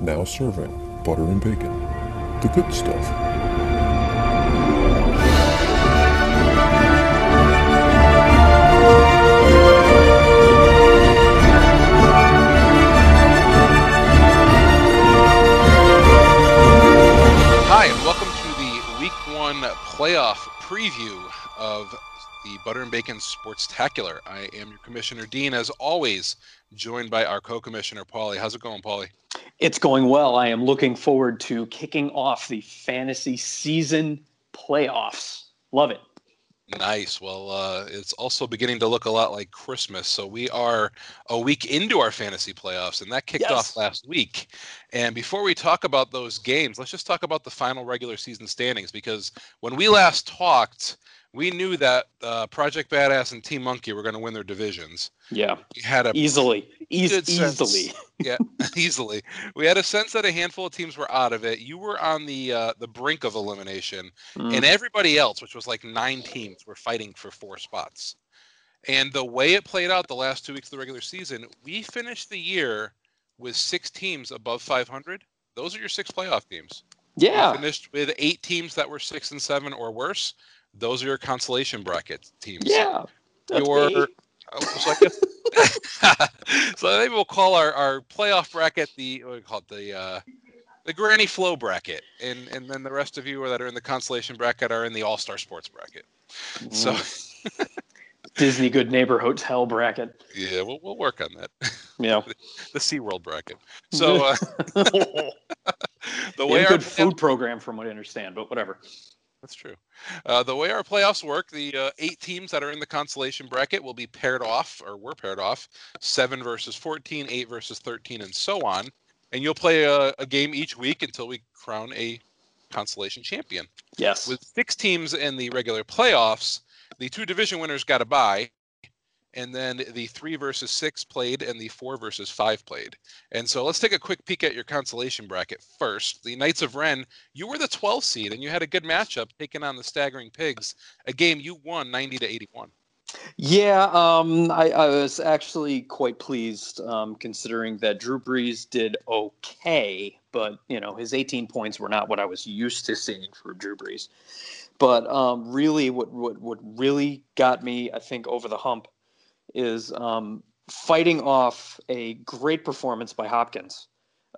Now serving butter and bacon. The good stuff. Hi, and welcome to the Week One playoff preview of the Butter and Bacon Sportstacular. I am your Commissioner Dean, as always, joined by our co-commissioner Paulie. How's it going, Paulie? It's going well. I am looking forward to kicking off the fantasy season playoffs. Love it. Nice. Well, uh, it's also beginning to look a lot like Christmas. So we are a week into our fantasy playoffs, and that kicked Yes. off last week. And before we talk about those games, let's just talk about the final regular season standings because when we last talked, we knew that uh, Project Badass and Team Monkey were going to win their divisions. Yeah, We had a easily, sense. easily. yeah, easily. We had a sense that a handful of teams were out of it. You were on the uh, the brink of elimination, Mm. and everybody else, which was like nine teams, were fighting for four spots. And the way it played out the last two weeks of the regular season, we finished the year with six teams above 500. Those are your six playoff teams. Yeah, finished with eight teams that were six and seven or worse. Those are your consolation bracket teams. yeah. Your me. oh, so, I guess, so maybe we'll call our, our playoff bracket the what do we call it the uh, the Granny Flow bracket, and and then the rest of you that are in the consolation bracket are in the All Star Sports bracket. So Mm. Disney Good Neighbor Hotel bracket. yeah, we'll we'll work on that. Yeah. the SeaWorld bracket. So uh, the way a our good food program, from what I understand, but whatever. That's true. Uh, the way our playoffs work, the uh, eight teams that are in the consolation bracket will be paired off, or were paired off, seven versus 14, eight versus 13, and so on. And you'll play a, a game each week until we crown a consolation champion. Yes. With six teams in the regular playoffs, the two division winners got a bye, and then the three versus six played, and the four versus five played. And so let's take a quick peek at your consolation bracket first. The Knights of Ren, you were the 12th seed, and you had a good matchup taking on the Staggering Pigs, a game you won 90 to 81. Yeah, um, I, I was actually quite pleased, um, considering that Drew Brees did okay, but you know his 18 points were not what I was used to seeing for Drew Brees. But um, really, what, what what really got me, I think, over the hump is um, fighting off a great performance by Hopkins.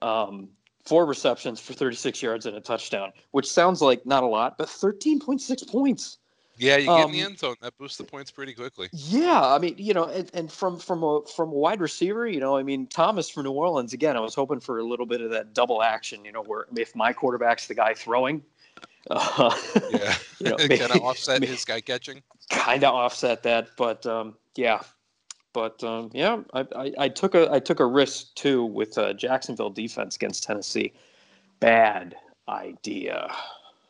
Um, four receptions for 36 yards and a touchdown, which sounds like not a lot, but 13.6 points. Yeah, you get in the Um, end zone. That boosts the points pretty quickly. Yeah, I mean, you know, and, and from from a from a wide receiver, you know, I mean, Thomas from New Orleans again. I was hoping for a little bit of that double action, you know, where if my quarterback's the guy throwing, uh, Yeah, you know, kind of offset his guy catching. kind of offset that. But um, yeah, but um, yeah, I, I, I took a I took a risk too with uh, Jacksonville defense against Tennessee. Bad idea.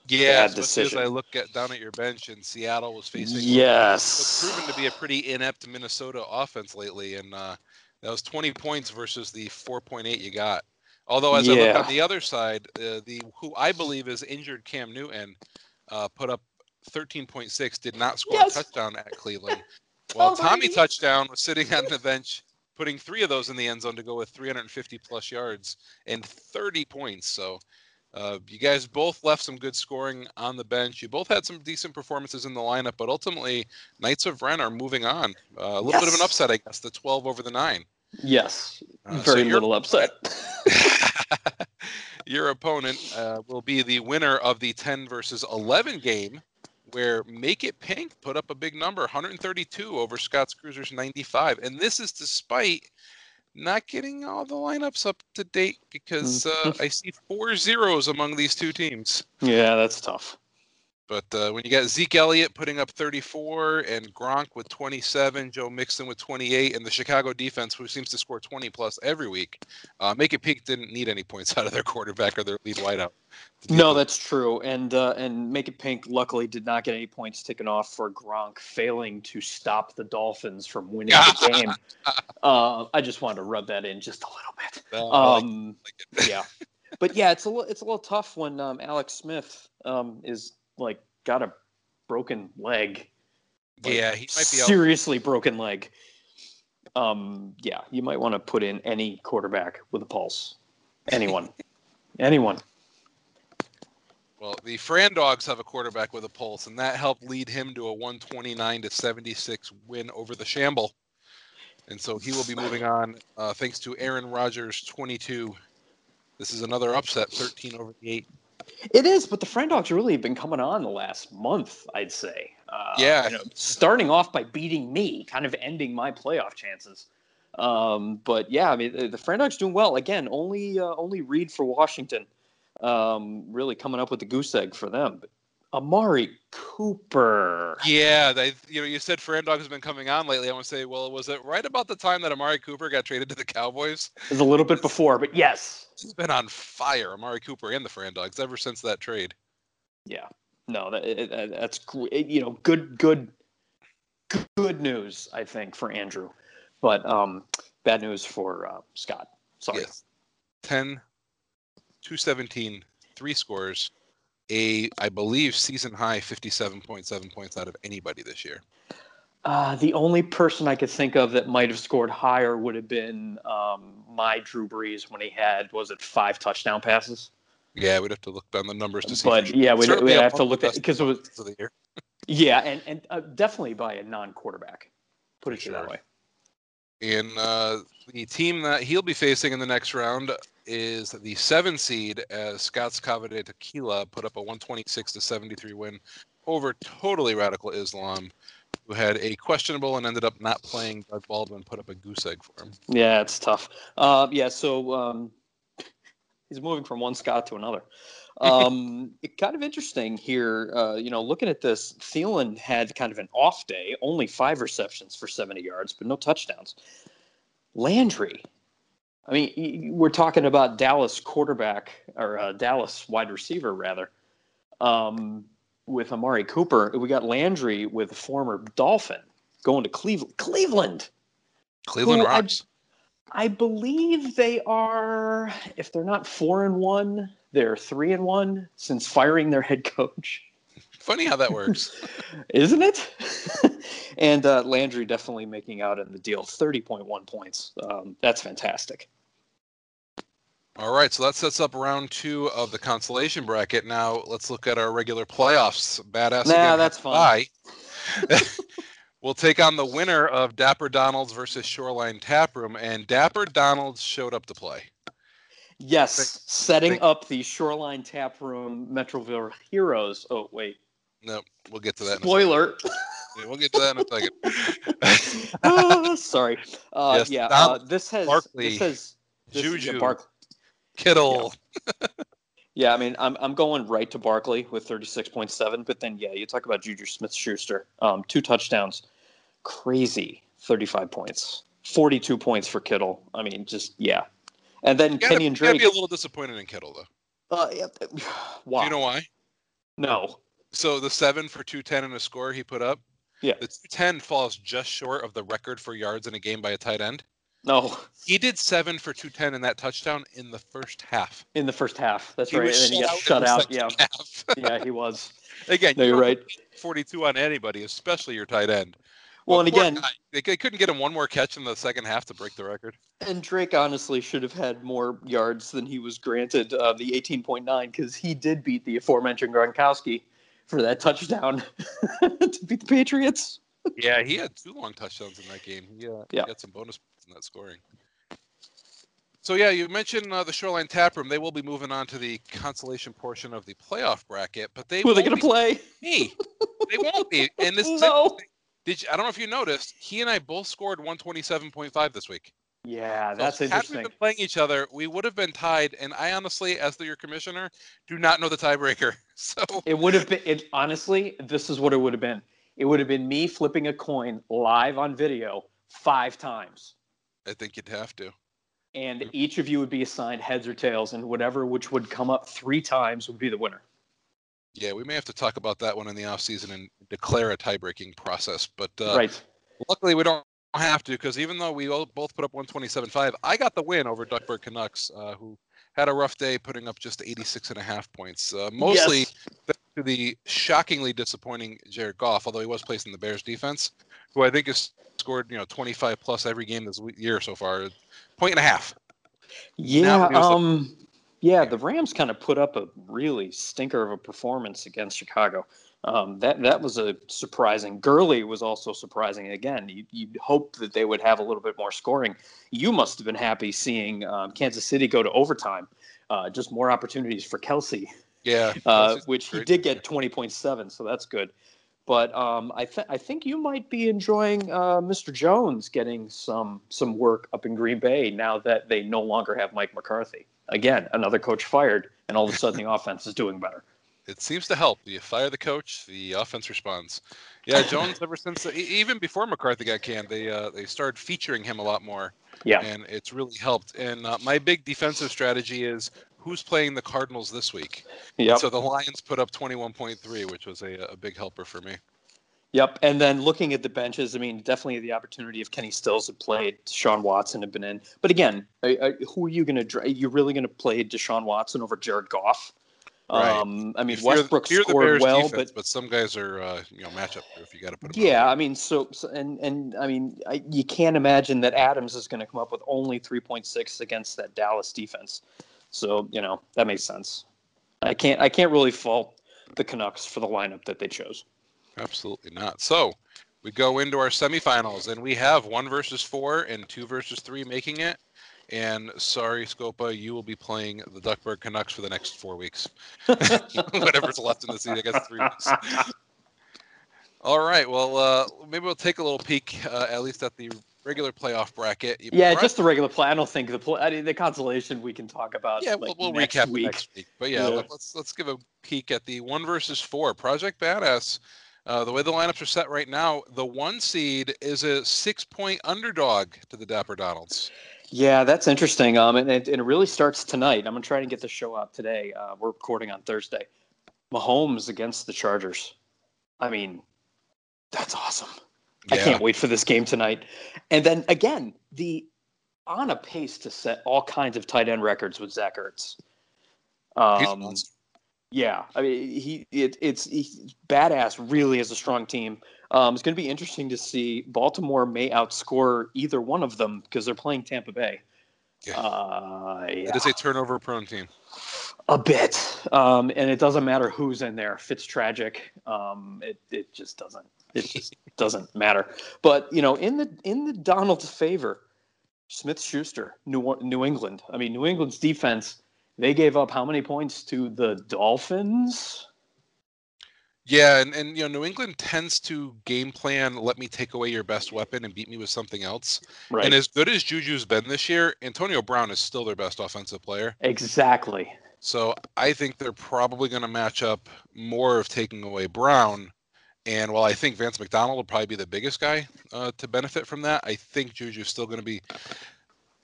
Yeah, Bad especially as I look at down at your bench, and Seattle was facing what's Yes. proven to be a pretty inept Minnesota offense lately, and uh, that was 20 points versus the 4.8 you got. Although, as I look on the other side, uh, the who I believe is injured Cam Newton uh, put up 13.6, did not score Yes. a touchdown at Cleveland. While Tom Tommy touchdown was sitting on the bench, putting three of those in the end zone to go with 350 plus yards and 30 points. So. Uh, you guys both left some good scoring on the bench. You both had some decent performances in the lineup, but ultimately, Knights of Ren are moving on. Uh, a little bit of an upset, I guess. The 12 over the nine. Yes. Uh, Very your- little upset. Your opponent uh, will be the winner of the 10 versus 11 game, where Make It Pink put up a big number, 132 over Scott's Cruisers 95, and this is despite not getting all the lineups up to date because uh, I see four zeros among these two teams. yeah, that's tough. But uh, when you got Zeke Elliott putting up 34 and Gronk with 27, Joe Mixon with 28, and the Chicago defense, who seems to score 20 plus every week, uh, Make It Peak didn't need any points out of their quarterback or their lead wideout. No, that's true. And uh, and Make It Pink luckily did not get any points taken off for Gronk failing to stop the Dolphins from winning the game. Uh, I just wanted to rub that in just a little bit. I like- Um, like yeah, but yeah, it's a little it's a little tough when um, Alex Smith um, is like got a broken leg. Like, yeah, he might be out. seriously broken leg. Um, yeah, you might want to put in any quarterback with a pulse. Anyone. Anyone. Well, the Fran Dogs have a quarterback with a pulse, and that helped lead him to a 129 to 76 win over the Shamble. And so he will be moving on uh, thanks to Aaron Rodgers 22. This is another upset, 13 over the 8. It is, but the Friend Dogs really have been coming on the last month, I'd say. Uh, Yeah. you know, starting off by beating me, kind of ending my playoff chances. Um, but yeah, I mean, the, the Friend Dogs doing well. Again, only uh, only Reed for Washington, um, really coming up with the goose egg for them. But Amari Cooper. Yeah, they, you know, you said Fran Dog has been coming on lately. I want to say, well, was it right about the time that Amari Cooper got traded to the Cowboys? It was a little bit before, but yes. He's been on fire, Amari Cooper and the Fran Dogs, ever since that trade. Yeah. No, that, it- it- that's you know good good good news I think for Andrew, but um, bad news for uh, Scott. Sorry. Yes. 10, 217, three scores, a, I believe, season high 57.7 points out of anybody this year. Uh, the only person I could think of that might have scored higher would have been um, my Drew Brees when he had was it five touchdown passes. Yeah, we'd have to look down the numbers to see. But yeah, we'd, we'd have to look at because it was of the year. yeah, and and uh, definitely by a non-quarterback. Put it Sure. that way. And uh, the team that he'll be facing in the next round is the seven seed as Scott's Cavade Tequila put up a 126 to 73 win over totally radical Islam, who had a questionable and ended up not playing. Doug Baldwin put up a goose egg for him. Yeah, it's tough. Uh, yeah, so um, he's moving from one Scott to another. Um, it, kind of interesting here. Uh, you know, looking at this, Thielen had kind of an off day, only five receptions for 70 yards, but no touchdowns. Landry, I mean, we're talking about Dallas quarterback or uh, Dallas wide receiver rather. Um, with Amari Cooper, we got Landry with former Dolphin going to Cleveland. Cleveland. Cleveland Who I- I believe they are, if they're not four and one, they're three and one since firing their head coach, Funny how that works. isn't it? and uh, Landry definitely making out in the deal, thirty point one points. Um, that's fantastic. All right, so that sets up round two of the consolation bracket. Now let's look at our regular playoffs. Badass. Nah, again, that's Bye. we'll take on the winner of Dapper Donald's versus Shoreline Taproom, and Dapper Donald's showed up to play. Yes, Think- setting think- up the Shoreline Tap Room Metroville Heroes. Oh wait, No, we'll get to that. In a spoiler. second. Yeah, We'll get to that in a second. Ah, sorry. Uh, Yes, yeah, uh, this has Barkley, this has this Juju, Bark- Kittle. Yeah, I mean, I'm I'm going right to Barkley with 36.7, but then yeah, you talk about Juju Smith-Schuster, um, two touchdowns, crazy, 35 points, 42 points for Kittle. I mean, just yeah, and then You gotta, Kenyan you gotta Drake. be a little disappointed in Kittle, though. uh, yeah, Do why? you know why? no. So the seven for 210 and a score he put up, Yeah. the 210 falls just short of the record for yards in a game by a tight end. No, He did seven for 210 in that touchdown in the first half. in the first half. That's He right. And then he got shut out. Yeah, yeah, he was. Again, No, you you're right. 42 on anybody, especially your tight end. Well, and again, guy, they, they couldn't get him one more catch in the second half to break the record. And Drake honestly should have had more yards than he was granted, uh, the 18.9, because he did beat the aforementioned Gronkowski for that touchdown to beat the Patriots. Yeah, he had two long touchdowns in that game. He, uh, he got some bonus points in that scoring. So yeah, you mentioned uh, the Shoreline Tap Room. They will be moving on to the consolation portion of the playoff bracket, but they Who are they going to play? me. They won't be. And this No. interesting. Did you, I don't know if you noticed, he and I both scored 127.5 this week. Yeah, So that's Had we been playing each other, we would have been tied. And I honestly, as the, your commissioner, do not know the tiebreaker. So It would have been, it, honestly, this is what it would have been. It would have been me flipping a coin live on video five times. I think you'd have to. And each of you would be assigned heads or tails, and whatever which would come up three times would be the winner. Yeah, we may have to talk about that one in the off season and declare a tie-breaking process. But uh, right. luckily, we don't have to because even though we all both put up 127.5, I got the win over Duckburg Canucks, uh, who had a rough day, putting up just 86 and a half points. Uh, mostly Yes. To the shockingly disappointing Jared Goff, although he was placed in the Bears defense, who I think has scored you know 25 plus every game this year so far. Point and a half. Yeah. Was the- Um. Yeah, the Rams kind of put up a really stinker of a performance against Chicago. Um, that that was a surprising. Gurley was also surprising. Again, you, you'd hope that they would have a little bit more scoring. You must have been happy seeing um, Kansas City go to overtime. Uh, just more opportunities for Kelce, Yeah, uh, which he did get twenty point seven, so that's good. But um, I, th- I think you might be enjoying uh, Mr. Jones getting some some work up in Green Bay now that they no longer have Mike McCarthy. Again, another coach fired, and all of a sudden the offense is doing better. It seems to help. You fire the coach, the offense responds. Yeah, Jones. ever since even before McCarthy got canned, they uh, they started featuring him a lot more, Yeah. and it's really helped. And uh, my big defensive strategy is who's playing the Cardinals this week. Yep. So the Lions put up 21.3, which was a, a big helper for me. Yep. And then looking at the benches, I mean, definitely the opportunity if Kenny Stills had played, Deshaun Watson had been in. But again, I, I, who are you going to? Are you really going to play Deshaun Watson over Jared Goff? Right. Um, I mean, Westbrook the scored well, defense, but some guys are uh, you know matchup if You got to put them. yeah, I mean, so, so and and I mean, I, you can't imagine that Adams is going to come up with only three point six against that Dallas defense. So you know that makes sense. I can't I can't really fault the Canucks for the lineup that they chose. Absolutely not. So we go into our semifinals, and we have one versus four and two versus three making it. And sorry, Scopa, you will be playing the Duckburg Canucks for the next four weeks. Whatever's left in the season, I guess three weeks. All right. Well, uh, maybe we'll take a little peek, uh, at least at the regular playoff bracket. Yeah, Brian- just the regular play. I don't think the play, I mean, the consolation we can talk about. yeah. like, we'll, we'll recap week. next week. But yeah, Yeah. let- let's let's give a peek at the one versus four Project Badass. Uh, the way the lineups are set right now, the one seed is a six-point underdog to the Dapper Donalds. Yeah, that's interesting. Um, and it, and it really starts tonight. I'm gonna try to get the show out today. Uh, we're recording on Thursday. Mahomes against the Chargers. I mean, that's awesome. I can't wait for this game tonight. And then again, the on a pace to set all kinds of tight end records with Zach Ertz. Um, yeah, I mean, he it, it's he's badass. Really, is a strong team. Um, it's going to be interesting to see. Baltimore may outscore either one of them because they're playing Tampa Bay. Yeah. Uh, yeah, It is a turnover-prone team. A bit, um, and it doesn't matter who's in there. Fitz tragic. Um, it it just doesn't. It just doesn't matter. But you know, in the in the Donald's favor, Smith Schuster, New New England. I mean, New England's defense. They gave up how many points to the Dolphins? Yeah, and, and you know New England tends to game plan. Let me take away your best weapon and beat me with something else. Right. And as good as Juju's been this year, Antonio Brown is still their best offensive player. exactly. So I think they're probably going to match up more of taking away Brown. And while I think Vance McDonald will probably be the biggest guy uh, to benefit from that, I think Juju's still going to be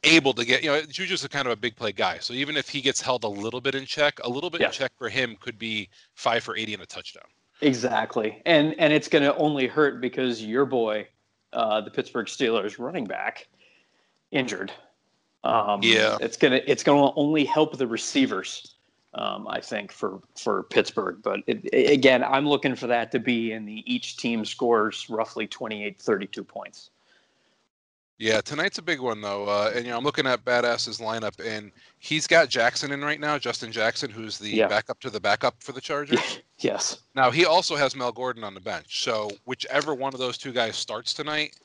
able to get, you know, Juju's a kind of a big play guy. So even if he gets held a little bit in check, a little bit Yeah. in check for him could be five for 80 and a touchdown. Exactly. And and it's going to only hurt because your boy, uh, the Pittsburgh Steelers running back, injured. Um, Yeah. It's gonna it's gonna only help the receivers. Um, I think for for Pittsburgh, but it, a- again, I'm looking for that to be in the each team scores roughly 28, 32 points. Yeah, tonight's a big one though, uh, and you know I'm looking at Badass's lineup, and he's got Jackson in right now, Justin Jackson, who's the Yeah. backup to the backup for the Chargers. yes. Now he also has Mel Gordon on the bench, so whichever one of those two guys starts tonight,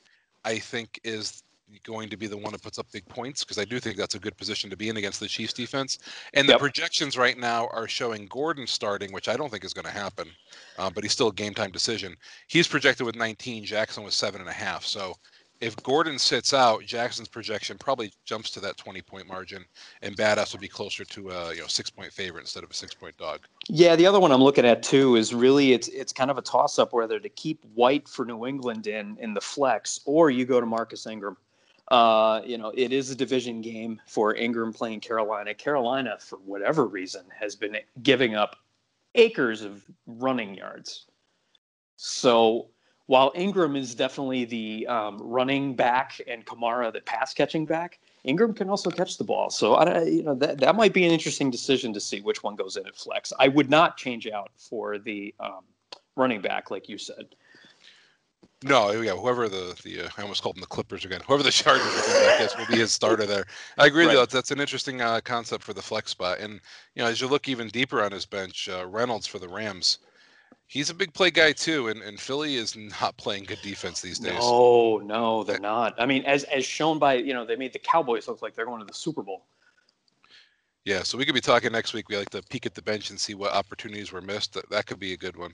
I think is going to be the one that puts up big points because I do think that's a good position to be in against the Chiefs defense. And the Yep. projections right now are showing Gordon starting, which I don't think is going to happen, uh, but he's still a game time decision. He's projected with 19, Jackson with seven and a half. So if Gordon sits out, Jackson's projection probably jumps to that 20 point margin, and Badass would be closer to a you know six point favorite instead of a six point dog. Yeah, the other one I'm looking at too is really it's it's kind of a toss up whether to keep White for New England in in the flex or you go to Marcus Ingram. Uh, you know, it is a division game for Ingram playing Carolina. Carolina, for whatever reason, has been giving up acres of running yards. So while Ingram is definitely the um, running back and Kamara the pass catching back, Ingram can also catch the ball. So I, you know that that might be an interesting decision to see which one goes in at flex. I would not change out for the um, running back, like you said. No, yeah, whoever the the uh, I almost called them the Clippers again. Whoever the Chargers I guess will be his starter there. I agree Right. though. That's an interesting uh, concept for the flex spot. And you know, as you look even deeper on his bench, uh, Reynolds for the Rams, he's a big play guy too. And and Philly is not playing good defense these days. No, no, they're not. I mean, as as shown by you know, they made the Cowboys look like they're going to the Super Bowl. Yeah, so we could be talking next week. We like to peek at the bench and see what opportunities were missed. That, that could be a good one.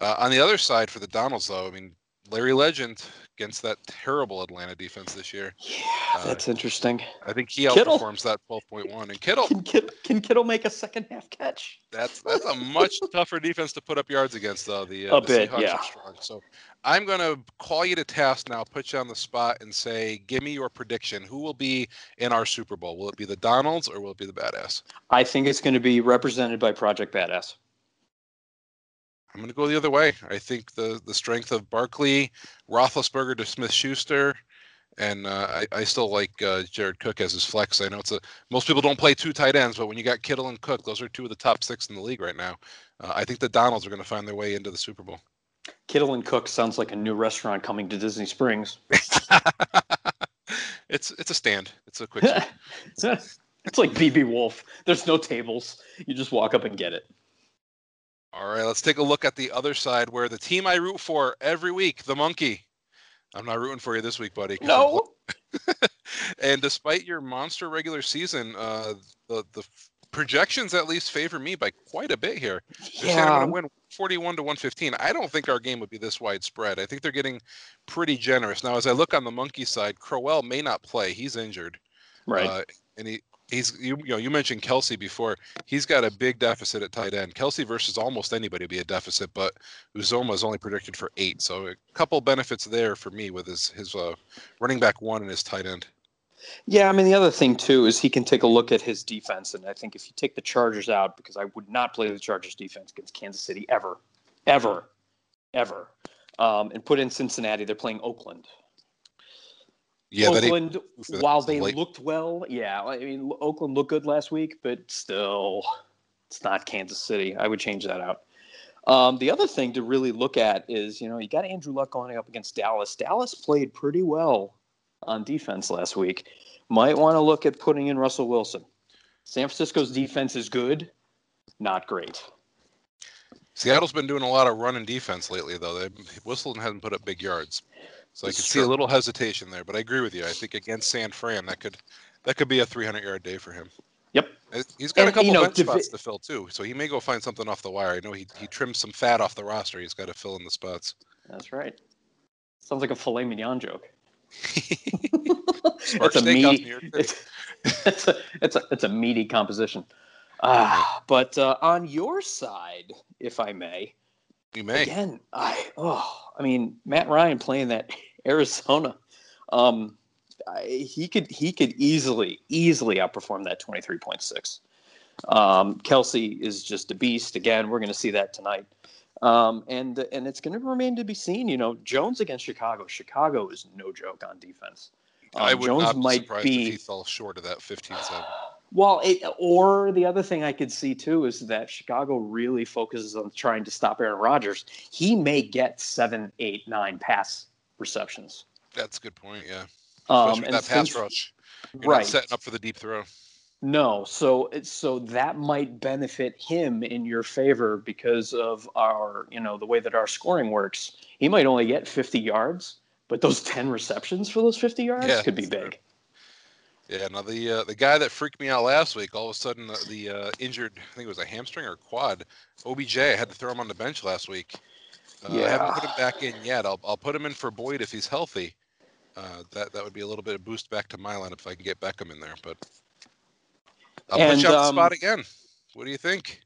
Uh, on the other side for the Donalds, though, I mean, Larry Legend against that terrible Atlanta defense this year. Yeah, Uh, that's interesting. I think he Kittle. outperforms that 12.1. And Kittle, Can Kittle, can Kittle make a second half catch? that's that's a much tougher defense to put up yards against, though. The, uh, A the bit, Seahawks yeah. are strong. So I'm going to call you to task now, put you on the spot, and say, give me your prediction. Who will be in our Super Bowl? Will it be the Donalds or will it be the Badass? I think it's going to be represented by Project Badass. I'm going to go the other way. I think the the strength of Barkley, Roethlisberger to Smith Schuster, and uh, I, I still like uh, Jared Cook as his flex. I know it's a most people don't play two tight ends, but when you got Kittle and Cook, those are two of the top six in the league right now. Uh, I think the Donalds are going to find their way into the Super Bowl. Kittle and Cook sounds like a new restaurant coming to Disney Springs. it's it's a stand. It's a quick. it's like BB Wolf. There's no tables. You just walk up and get it. All right, let's take a look at the other side where the team I root for every week, the Monkey. I'm not rooting for you this week, buddy. No. and despite your monster regular season, uh, the the f- projections at least favor me by quite a bit here. They're saying I'm going to win 41 to 115. I don't think our game would be this widespread. I think they're getting pretty generous now. As I look on the monkey side, Crowell may not play. He's injured, Right. uh, and he. He's you, you know you mentioned Kelce before. He's got a big deficit at tight end. Kelce versus almost anybody would be a deficit, but Uzoma is only predicted for eight. So a couple benefits there for me with his his uh, running back one and his tight end. Yeah, I mean the other thing too is he can take a look at his defense, and I think if you take the Chargers out, because I would not play the Chargers defense against Kansas City ever, ever, ever, um, and put in Cincinnati, they're playing Oakland. Yeah, Oakland, while they late. looked well, yeah, I mean Oakland looked good last week, but still, it's not Kansas City. I would change that out. Um, the other thing to really look at is, you know, you got Andrew Luck going up against Dallas. Dallas played pretty well on defense last week. Might want to look at putting in Russell Wilson. San Francisco's defense is good, not great. Seattle's been doing a lot of running defense lately, though. They Whistling hasn't put up big yards, so I could see a little hesitation there. But I agree with you. I think against San Fran, that could that could be a 300 yard day for him. Yep. Uh, He's got a couple you know, bench divi- spots to fill too, so he may go find something off the wire. I know he he trimmed some fat off the roster. He's got to fill in the spots. That's right. Sounds like a filet mignon joke. It's a meaty, New York City. it's, it's a it's a it's a meaty composition. Ah, but uh, on your side, if I may, You may. again, I oh, I mean Matt Ryan playing that Arizona, um, I, he could he could easily easily outperform that twenty three point six. Um, Kelce is just a beast. Again, we're going to see that tonight. Um, and and it's going to remain to be seen. You know, Jones against Chicago. Chicago is no joke on defense. I Um, would Jones not be might surprised be if he fell short of that 15-7. Well, it, or the other thing I could see too is that Chicago really focuses on trying to stop Aaron Rodgers. He may get seven, eight, nine pass receptions. That's a good point. Yeah, Um, that pass since- rush. You're right? setting up for the deep throw. No, so so that might benefit him in your favor because of our, you know, the way that our scoring works. He might only get 50 yards, but those 10 receptions for those 50 yards Yeah, could be big. Yeah, now the uh, the guy that freaked me out last week, all of a sudden uh, the uh, injured, I think it was a hamstring or quad, OBJ. I had to throw him on the bench last week. Uh, I haven't put him back in yet. I'll I'll put him in for Boyd if he's healthy. Uh, that that would be a little bit of boost back to my lineup if I can get Beckham in there. But I'll put And, you on the um, spot again. What do you think?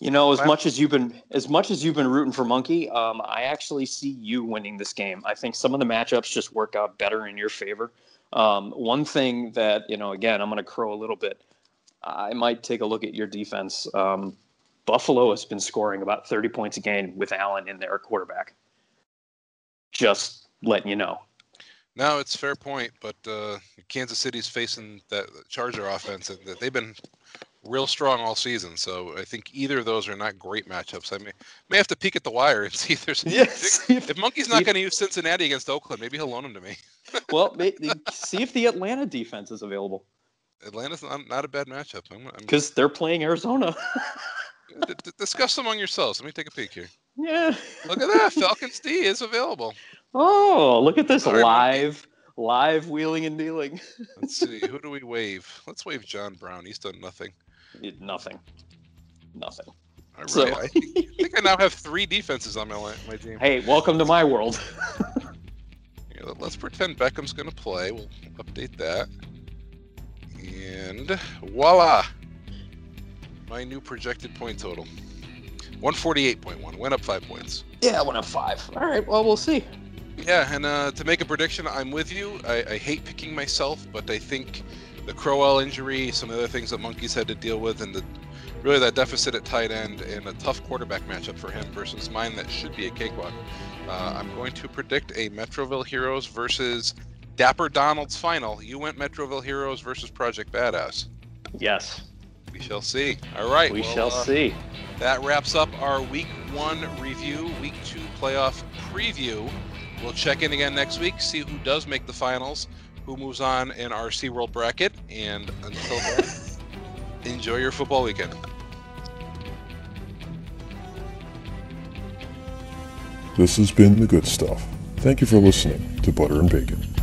You know, as much as you've been as much as you've been rooting for Monkey, um, I actually see you winning this game. I think some of the matchups just work out better in your favor. Um, one thing that you know, again, I'm going to crow a little bit. I might take a look at your defense. Um, Buffalo has been scoring about 30 points a game with Allen in their quarterback. Just letting you know. No, it's fair point, but uh, Kansas City's facing that Charger offense, and they've been real strong all season. So I think either of those are not great matchups. I may may have to peek at the wire and see if there's. Yes. If Monkey's not going to use Cincinnati against Oakland, maybe he'll loan him to me. well, may, see if the Atlanta defense is available Atlanta's not, not a bad matchup. Because they're playing Arizona. d- d- discuss among yourselves. Let me take a peek here. yeah. Look at that, Falcons D is available. Oh, look at this live, live wheeling and dealing. Let's see, who do we wave? Let's wave John Brown. He's done nothing. Nothing. Nothing. All right, So- I, think, I think I now have three defenses on my my team. Hey, welcome to my world. Yeah, let- let's pretend Beckham's going to play. We'll update that. And voila! My new projected point total 148.1. Went up five points. Yeah, I went up five. All right, well, we'll see. Yeah, and uh, to make a prediction, I'm with you. I, I hate picking myself, but I think the Crowell injury, some of the other things that Monkeys had to deal with, and the really that deficit at tight end, and a tough quarterback matchup for him versus mine that should be a cakewalk. Uh, I'm going to predict a Metroville Heroes versus Dapper Donald's final. You went Metroville Heroes versus Project Badass. Yes, We shall see. All right. we well, shall uh, see. that wraps up our week one review, week two playoff preview. We'll check in again next week, see who does make the finals, who moves on in our SeaWorld bracket, and until then, enjoy your football weekend. This has been The Good Stuff. Thank you for listening to Butter and Bacon.